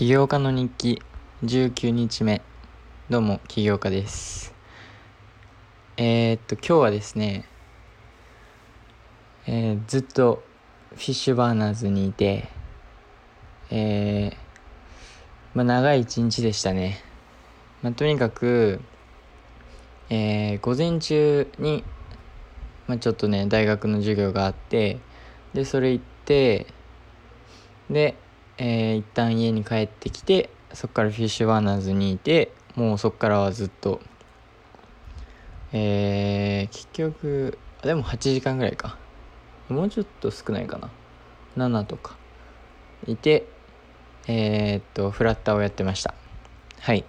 起業家の日記19日目。どうも起業家です。えー、っと今日はですねえー、ずっとフィッシュバーナーズにいてえー、まあ長い一日でしたね。まあとにかくえー、午前中にまあちょっとね大学の授業があってでそれ行ってでえー、一旦家に帰ってきてそっからフィッシュバーナーズにいてもうそっからはずっとえー、結局でも8時間ぐらいか。もうちょっと少ないかな。7とか。いてえー、っとフラッターをやってました。はい。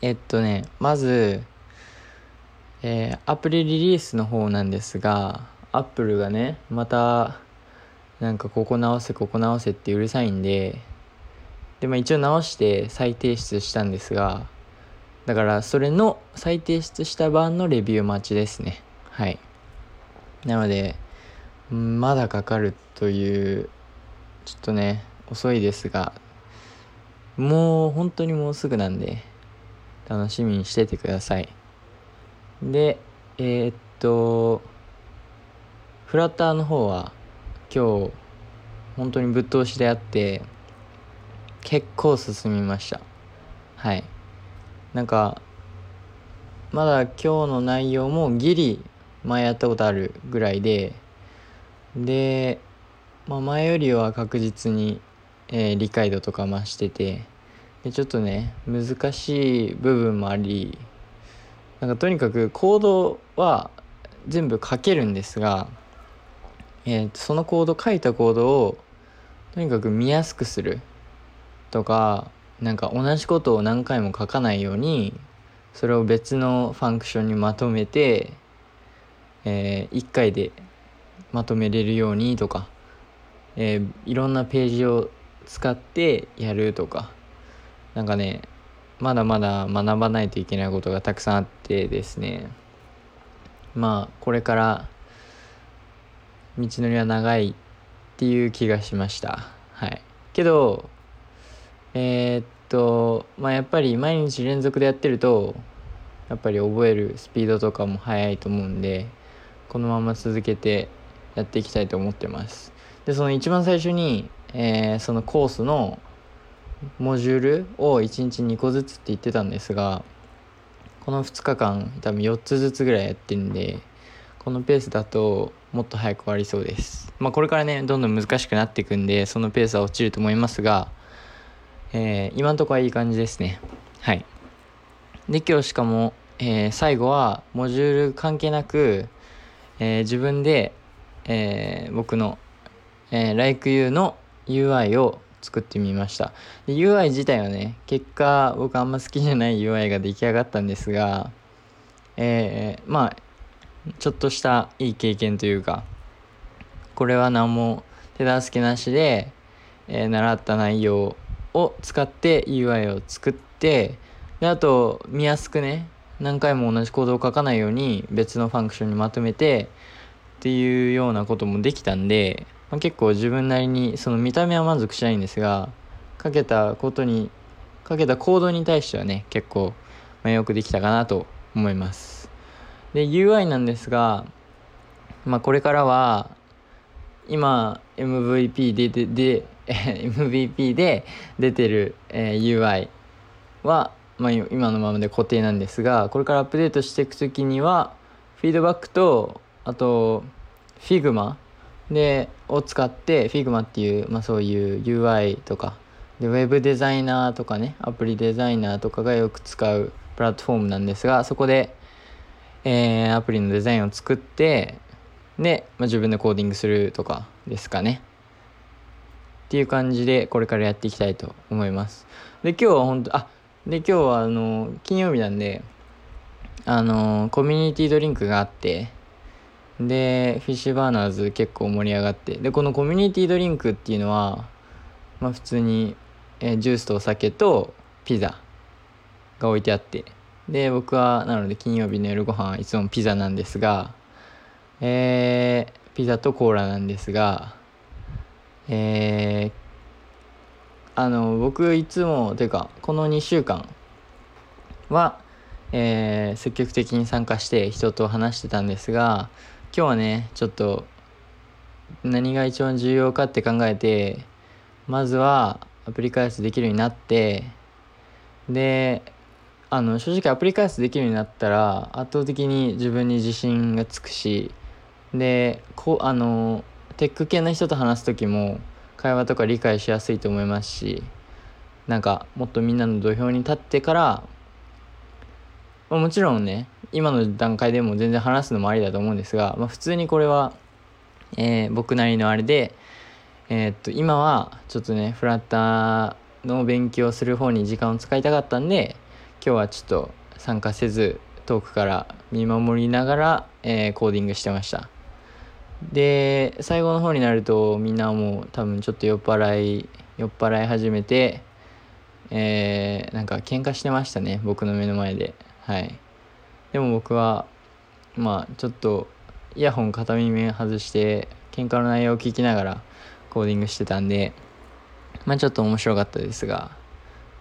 えっとねまずえー、アプリリリースの方なんですがアップルがねまたなんかここ直せここ直せってうるさいんででまあ一応直して再提出したんですがだからそれの再提出した版のレビュー待ちですね。はい。なのでまだかかるというちょっとね遅いですがもう本当にもうすぐなんで楽しみにしててください。でえー、っとフラッターの方は今日本当にぶっ通しであって結構進みました。はい。なんかまだ今日の内容もギリ前やったことあるぐらいでで、まあ、前よりは確実に、えー、理解度とか増しててでちょっとね難しい部分もありなんかとにかくコードは全部書けるんですがえー、そのコード書いたコードをとにかく見やすくするとかなんか同じことを何回も書かないようにそれを別のファンクションにまとめて、えー、1回でまとめれるようにとか、えー、いろんなページを使ってやるとかなんかねまだまだ学ばないといけないことがたくさんあってですね。まあこれから道のりは長いっていう気がしました。はい。けどえー、っとまあやっぱり毎日連続でやってるとやっぱり覚えるスピードとかも速いと思うんでこのまま続けてやっていきたいと思ってます。でその一番最初に、えー、そのコースのモジュールを1日2個ずつって言ってたんですがこの2日間多分4つずつぐらいやってるんでこのペースだともっと早く終わりそうです。まあ、これからね、どんどん難しくなっていくんで、そのペースは落ちると思いますが、えー、今んとこはいい感じですね。はい。で、今日しかも、えー、最後は、モジュール関係なく、えー、自分で、え僕の、え LikeU の UI を作ってみましたで UI 自体はね結果僕あんま好きじゃない UI が出来上がったんですがえー、まあちょっとしたいい経験というかこれは何も手助けなしで、えー、習った内容を使って UI を作ってであと見やすくね何回も同じコードを書かないように別のファンクションにまとめてっていうようなこともできたんで、まあ、結構自分なりにその見た目は満足しないんですが書けたことに書けたコードに対してはね結構、まあ、よくできたかなと思います。で UI なんですが、まあ、これからは今 MVP ででで MVP で出てる、えー、UI は、まあ、今のままで固定なんですがこれからアップデートしていく時にはフィードバックとあと Figma でを使って Figma っていう、まあ、そういう UI とかでウェブデザイナーとかねアプリデザイナーとかがよく使うプラットフォームなんですがそこでえー、アプリのデザインを作ってで、まあ、自分でコーディングするとかですかね。っていう感じでこれからやっていきたいと思います。で今日は本当あで今日はあの金曜日なんであのコミュニティドリンクがあってでフィッシュバーナーズ結構盛り上がってでこのコミュニティドリンクっていうのはまあ普通に、えー、ジュースとお酒とピザが置いてあってで僕はなので金曜日の夜ご飯はいつもピザなんですがえー、ピザとコーラなんですがえー、あの僕いつもというかこの2週間は、えー、積極的に参加して人と話してたんですが今日はねちょっと何が一番重要かって考えてまずはアプリ開発できるようになってであの正直アプリ開発できるようになったら圧倒的に自分に自信がつくしでこうあのテック系の人と話す時も会話とか理解しやすいと思いますしなんかもっとみんなの土俵に立ってからもちろんね今の段階でも全然話すのもありだと思うんですが、まあ、普通にこれは、えー、僕なりのあれで、えー、っと今はちょっとねフラッターの勉強する方に時間を使いたかったんで今日はちょっと参加せず遠くから見守りながら、えー、コーディングしてました。で最後の方になるとみんなもう多分ちょっと酔っ払い酔っ払い始めてえー、なんか喧嘩してましたね僕の目の前で。はい。でも僕はまあちょっとイヤホン片耳外して喧嘩の内容を聞きながらコーディングしてたんでまあちょっと面白かったですが。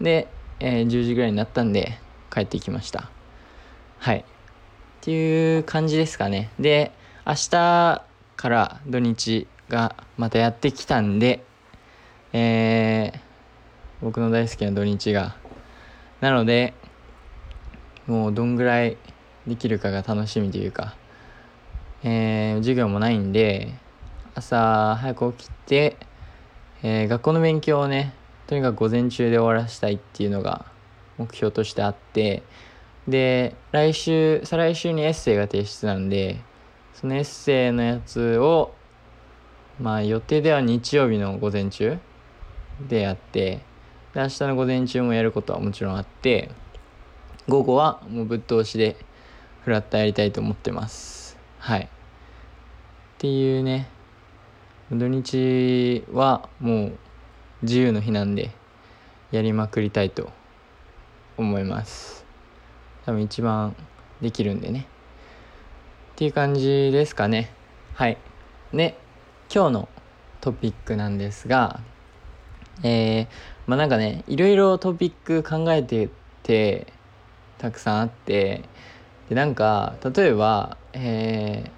で、えー、10時ぐらいになったんで帰ってきました。はい。っていう感じですかね。で明日から土日がまたやってきたんでえー、僕の大好きな土日がなのでもうどんぐらいできるかが楽しみというか、えー、授業もないんで朝早く起きて、えー、学校の勉強をねとにかく午前中で終わらせたいっていうのが目標としてあってで来週再来週にエッセイが提出なんでそのエッセイのやつをまあ予定では日曜日の午前中でやってで明日の午前中もやることはもちろんあって午後はもうぶっ通しでフラットやりたいと思ってます。はい。っていうね。土日はもう自由の日なんでやりまくりたいと思います。多分一番できるんでね。っていう感じですかね。はい。で今日のトピックなんですがえー、まあなんかねいろいろトピック考えててたくさんあってでなんか例えば、えー、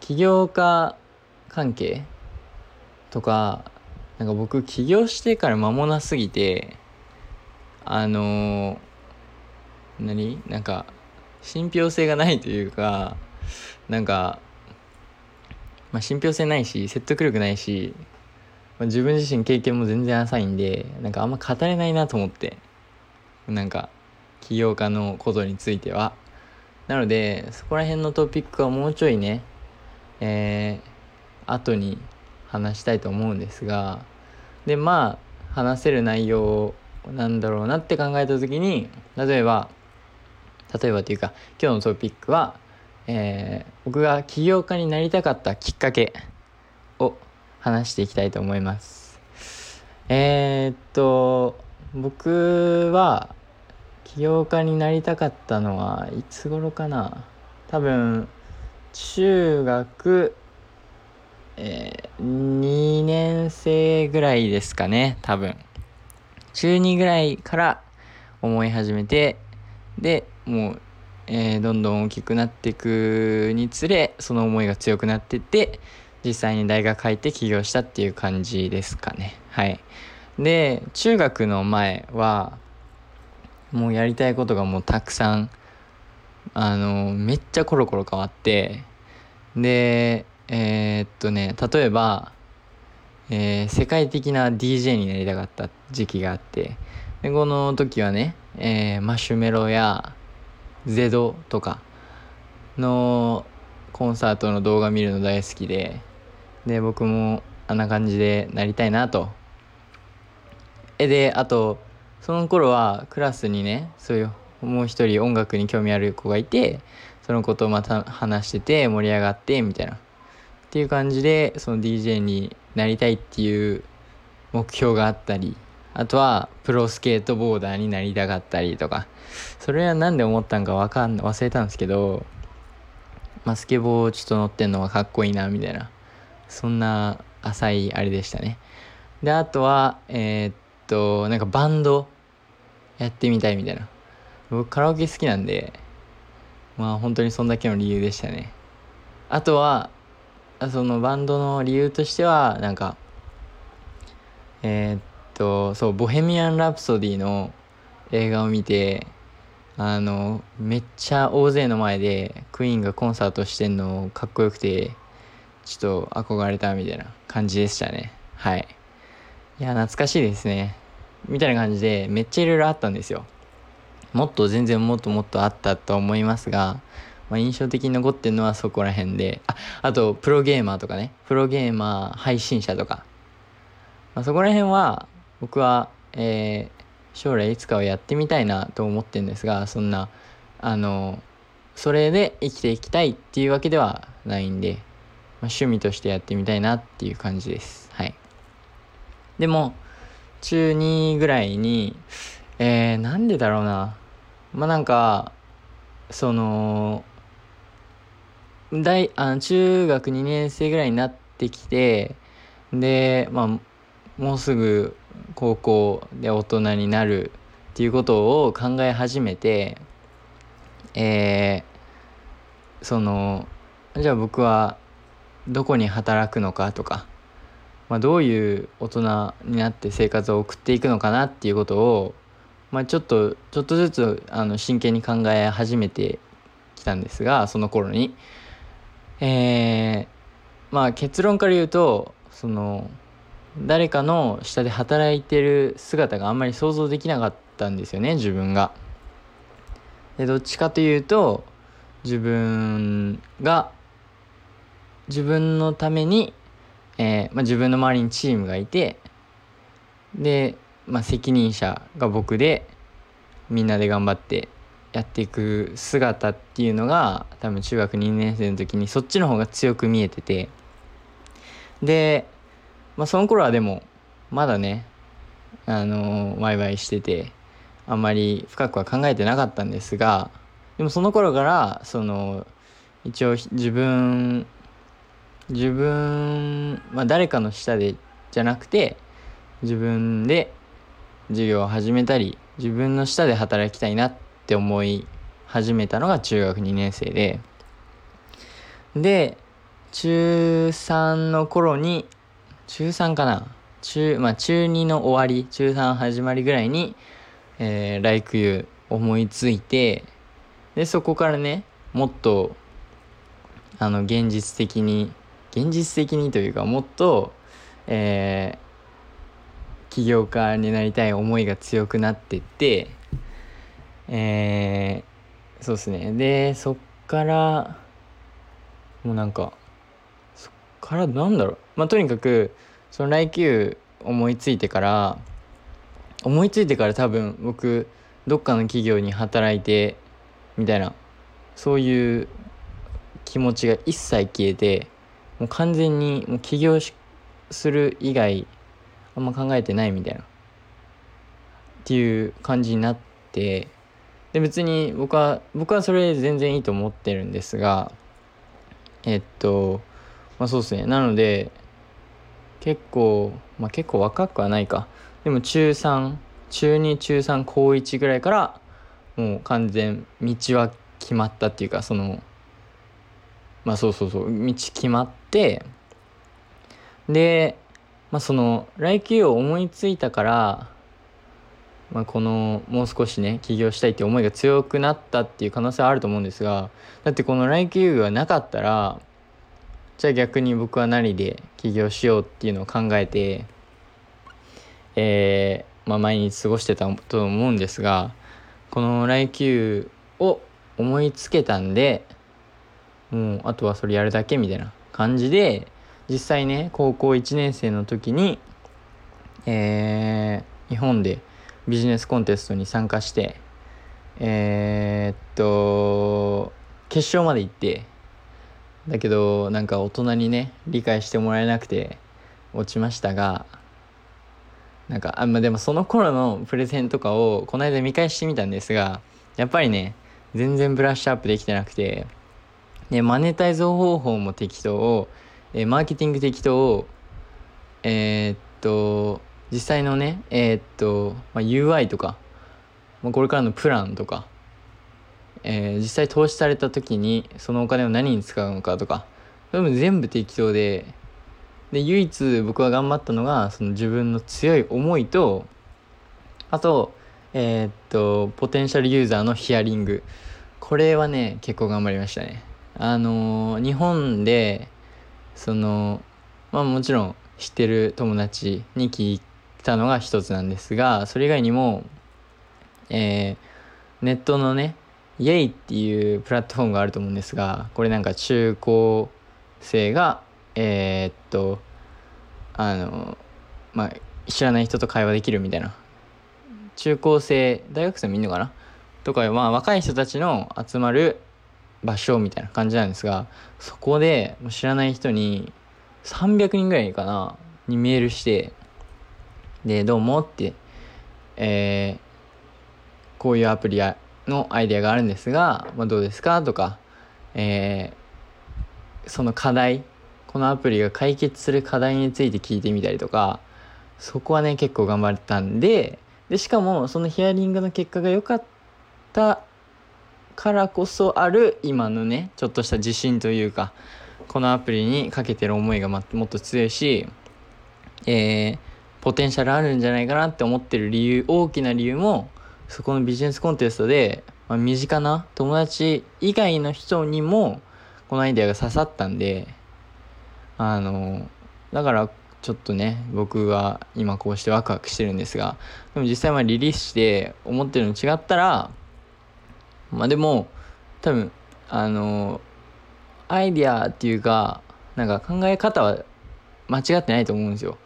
起業家関係とかなんか僕起業してから間もなすぎてあのー、何？なんか信憑性がないというかなんか、まあ、信憑性ないし説得力ないし、まあ、自分自身経験も全然浅いんでなんかあんま語れないなと思ってなんか起業家のことについては。なので、そこら辺のトピックはもうちょいね、えー、後に話したいと思うんですが、で、まあ、話せる内容なんだろうなって考えた時に、例えば、例えばというか、今日のトピックは、えー、僕が起業家になりたかったきっかけを話していきたいと思います。えー、っと、僕は、起業家になりたかったのはいつ頃かな？多分中学、えー、2年生ぐらいですかね多分。中2ぐらいから思い始めてでもう、えー、どんどん大きくなっていくにつれその思いが強くなってって実際に大学入って起業したっていう感じですかね。はい。で中学の前はもうやりたいことがもうたくさんあのめっちゃコロコロ変わってでえー、っとね例えば、えー、世界的な DJ になりたかった時期があってでこの時はね、えー、マシュメロやゼドとかのコンサートの動画見るの大好きでで僕もあんな感じでなりたいなと。えであとその頃はクラスにねそういうもう一人音楽に興味ある子がいてその子とまた話してて盛り上がってみたいな。っていう感じでその DJ になりたいっていう目標があったりあとはプロスケートボーダーになりたかったりとか。それは何で思ったんかわかん忘れたんですけど、まあ、スケボーちょっと乗ってんのがかっこいいなみたいな。そんな浅いあれでしたね。であとはえー、っとなんかバンドやってみたいみたいな。僕カラオケ好きなんでまあ本当にそんだけの理由でしたね。あとはそのバンドの理由としてはなんかえー、っとそう「ボヘミアン・ラプソディ」の映画を見てあのめっちゃ大勢の前でクイーンがコンサートしてんのかっこよくてちょっと憧れたみたいな感じでしたね。はい。いや懐かしいですね。みたいな感じでめっちゃいろいろあったんですよ。もっと全然もっともっとあったと思いますが、まあ、印象的に残ってるのはそこら辺でああとプロゲーマーとかねプロゲーマー配信者とか、まあ、そこら辺は僕は、えー、将来いつかはやってみたいなと思ってるんですがそんなあのそれで生きていきたいっていうわけではないんで、まあ、趣味としてやってみたいなっていう感じです。はい。でも中2ぐらいにえー、なんでだろうな。まあなんかその大あの中学2年生ぐらいになってきてでまあもうすぐ高校で大人になるっていうことを考え始めてえー、そのじゃあ僕はどこに働くのかとか、まあ、どういう大人になって生活を送っていくのかなっていうことを、まあ、ちょっとちょっとずつあの真剣に考え始めてきたんですがその頃に。えー、まあ結論から言うとその誰かの下で働いてる姿があんまり想像できなかったんですよね自分が。でどっちかというと自分が自分のために、えーまあ、自分の周りにチームがいてで、まあ、責任者が僕でみんなで頑張ってやっていく姿っていうのが多分中学2年生の時にそっちの方が強く見えてて。でまあその頃はでもまだねあのワイワイしててあんまり深くは考えてなかったんですがでもその頃からその一応自分自分、まあ、誰かの下でじゃなくて自分で授業を始めたり自分の下で働きたいなってって思い始めたのが中学2年生で。で中3の頃に中3かな？中、まあ中2の終わり、中3始まりぐらいに、えー、ライクユー思いついて、で、そこからね、もっと、あの、現実的に、現実的にというか、もっと、えー、起業家になりたい思いが強くなってって、えー、そうですね。で、そっから、もうなんか、そっからなんだろう。まあ、とにかくその来球思いついてから思いついてから多分僕どっかの企業に働いてみたいなそういう気持ちが一切消えてもう完全にもう起業しする以外あんま考えてないみたいなっていう感じになってで別に僕は僕はそれ全然いいと思ってるんですがえっとまあそうですね。なので結構まあ結構若くはないか。でも中3中2中3高1ぐらいからもう完全道は決まったっていうかそのまあそうそうそう道決まってでまあその来季を思いついたからまあ、このもう少しね起業したいって思いが強くなったっていう可能性はあると思うんですがだってこの来季遊具がなかったらじゃあ逆に僕は何で起業しようっていうのを考えて、えー、まあ、毎日過ごしてたと思うんですがこの来休を思いつけたんでもうあとはそれやるだけみたいな感じで実際ね高校1年生の時に、えー、日本でビジネスコンテストに参加してえー、っと決勝まで行ってだけどなんか大人にね理解してもらえなくて落ちましたがなんかあまあでもその頃のプレゼンとかをこの間見返してみたんですがやっぱりね全然ブラッシュアップできてなくてでマネタイズ方法も適当えマーケティング適当えー、っと実際のねえー、っと、まあ、UI とか、まあ、これからのプランとか、えー、実際投資された時にそのお金を何に使うのかとかそれも全部適当でで唯一僕は頑張ったのがその自分の強い思いとあとえー、っとポテンシャルユーザーのヒアリング。これはね結構頑張りましたね。あのー、日本でそのまあもちろん知ってる友達に聞いたのが一つなんですがそれ以外にも、えー、ネットのねイエイっていうプラットフォームがあると思うんですがこれなんか中高生がえー、っとあのまあ知らない人と会話できるみたいな。中高生大学生もいるのかな？とかまあ若い人たちの集まる場所みたいな感じなんですがそこで知らない人に300人ぐらいかなにメールしてでどうもってえー、こういうアプリのアイデアがあるんですが、まあ、どうですか？とか、えー、その課題このアプリが解決する課題について聞いてみたりとかそこはね結構頑張ったんででしかもそのヒアリングの結果が良かったからこそある今のねちょっとした自信というかこのアプリにかけてる思いがもっと強いし、えー、ポテンシャルあるんじゃないかなって思ってる理由大きな理由もそこのビジネスコンテストで、まあ、身近な友達以外の人にもこのアイデアが刺さったんであのだからちょっとね僕は今こうしてワクワクしてるんですがでも実際まあリリースして思ってるの違ったらまあでも多分あのアイディアっていうかなんか考え方は間違ってないと思うんですよ。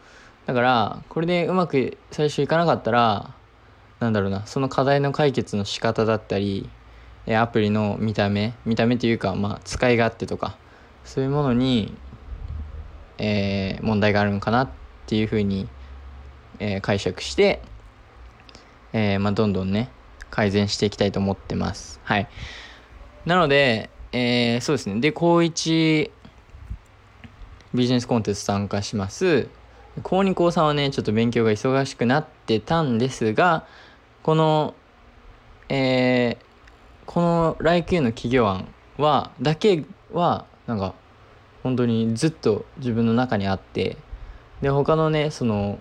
だからこれでうまく最初いかなかったらなんだろうなその課題の解決の仕方だったりアプリの見た目見た目というかまあ使い勝手とかそういうものに、えー、問題があるのかなっていうふうに、えー、解釈して、えーまあ、どんどんね改善していきたいと思ってます。はい。なので、えー、そうですね。で、高1ビジネスコンテスト参加します。高2高3はね、ちょっと勉強が忙しくなってたんですが、この、えー、この来級の企業案は、だけは、なんか、本当にずっと自分の中にあって、で、他のね、その、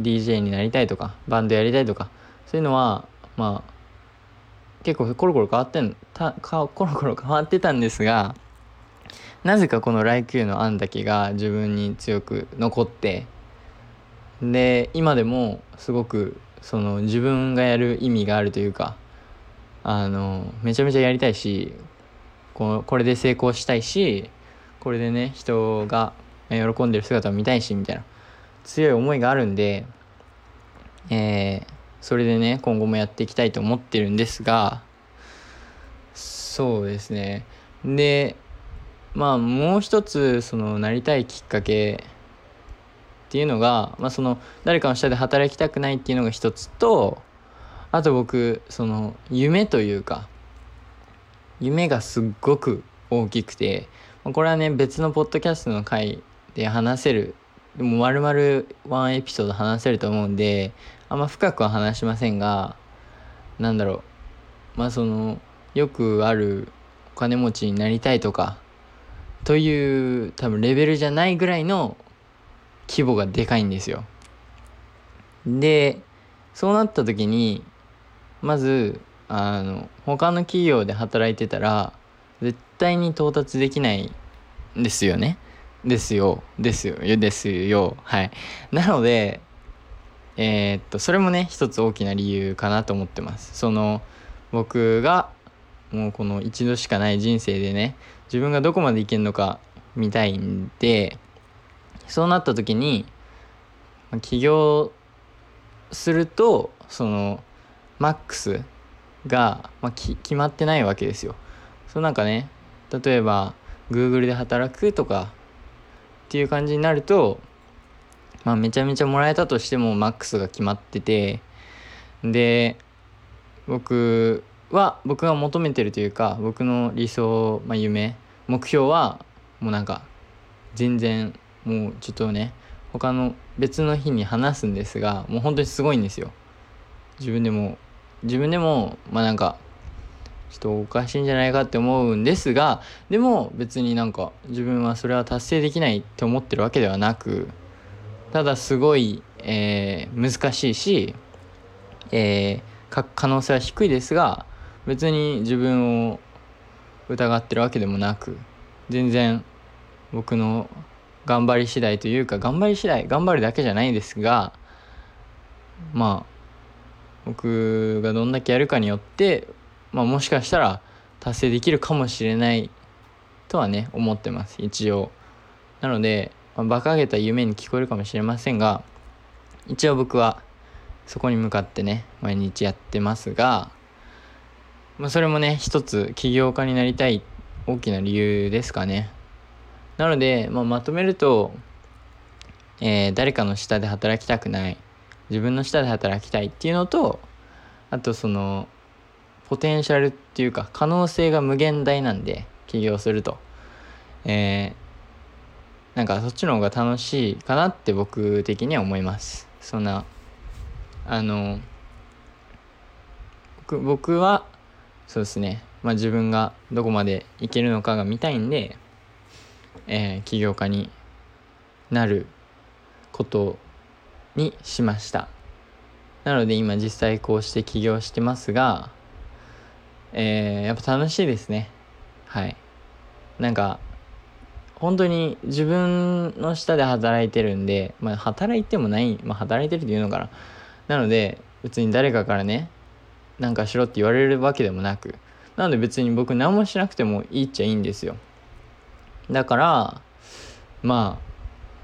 DJ になりたいとか、バンドやりたいとか、そういうのは、まあ、結構コロコロ変わってんたかコロコロ変わってたんですがなぜかこの来球の案だけが自分に強く残ってで今でもすごくその自分がやる意味があるというかあのめちゃめちゃやりたいしここれで成功したいしこれでね人が喜んでる姿を見たいしみたいな強い思いがあるんでえーそれでね今後もやっていきたいと思ってるんですがそうですね。でまあもう一つそのなりたいきっかけっていうのが、まあ、その誰かの下で働きたくないっていうのが一つとあと僕その夢というか夢がすっごく大きくてこれはね別のポッドキャストの回で話せるでも丸々ワンエピソード話せると思うんであんま深くは話しませんがなんだろうまあそのよくあるお金持ちになりたいとかという多分レベルじゃないぐらいの規模がでかいんですよ。でそうなった時にまずあの他の企業で働いてたら絶対に到達できないんですよね。ですよ。ですよ。ですよ。はい。なのでえー、っとそれもね一つ大きな理由かなと思ってますその僕がもうこの一度しかない人生でね自分がどこまでいけるのか見たいんでそうなった時に起業するとそのマックスが、まあ、決まってないわけですよ。そうなんかね例えば Google で働くとかっていう感じになるとまあ、めちゃめちゃもらえたとしてもマックスが決まっててで僕は僕が求めてるというか僕の理想、まあ、夢目標はもうなんか全然もうちょっとね他の別の日に話すんですがもう本当にすごいんですよ。自分でも自分でもまあなんかちょっとおかしいんじゃないかって思うんですがでも別になんか自分はそれは達成できないって思ってるわけではなくただすごい、えー、難しいし、えー、可能性は低いですが別に自分を疑ってるわけでもなく全然僕の頑張り次第というか頑張り次第頑張るだけじゃないですがまあ僕がどんだけやるかによって、まあ、もしかしたら達成できるかもしれないとはね思ってます。一応。なので、まあ、馬鹿げた夢に聞こえるかもしれませんが一応僕はそこに向かってね毎日やってますが、まあ、それもね一つ起業家になりたい大きな理由ですかね。なので、まあ、まとめると、えー、誰かの下で働きたくない自分の下で働きたいっていうのとあとそのポテンシャルっていうか可能性が無限大なんで起業すると。えー、なんかそっちの方が楽しいかなって僕的には思います。そんなあの僕僕はそうですね。まあ自分がどこまでいけるのかが見たいんで、えー、起業家になることにしました。なので今実際こうして起業してますがえー、やっぱ楽しいですね。はい。なんか本当に自分の下で働いてるんでまあ働いてもないまあ働いてるっていうのかな。なので別に誰かからねなんかしろって言われるわけでもなくなので別に僕何もしなくてもいいっちゃいいんですよ。だからま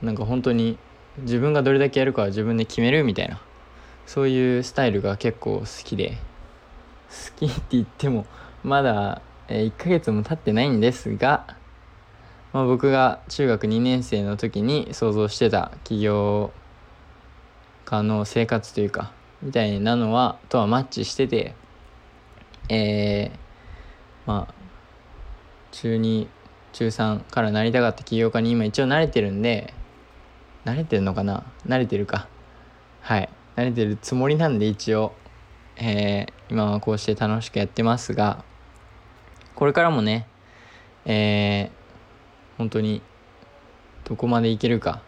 あなんか本当に自分がどれだけやるかは自分で決めるみたいなそういうスタイルが結構好きで好きって言ってもまだ、1ヶ月も経ってないんですが、まあ、僕が中学2年生の時に想像してた起業家の生活というかみたいなのはとはマッチしててえー、まあ中2中3からなりたかった起業家に今一応慣れてるんで慣れてるのかな？慣れてるか。はい。慣れてるつもりなんで一応、えー、今はこうして楽しくやってますがこれからもねえー、本当にどこまでいけるか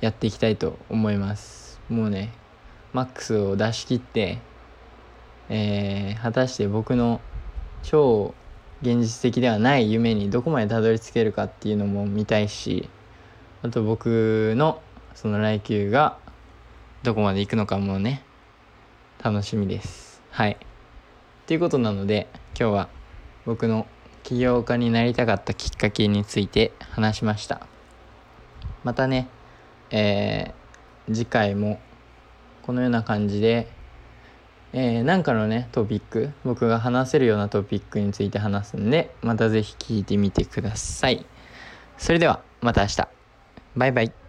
やっていきたいと思います。もうねマックスを出し切ってえー、果たして僕の超現実的ではない夢にどこまでたどり着けるかっていうのも見たいしあと僕のその来球がどこまで行くのかもね楽しみです。はい。っていうことなので今日は僕の起業家になりたかったきっかけについて話しました。またねえー、次回もこのような感じでえー、なんかのねトピック僕が話せるようなトピックについて話すんでまた是非聞いてみてください。それではまた明日。バイバイ。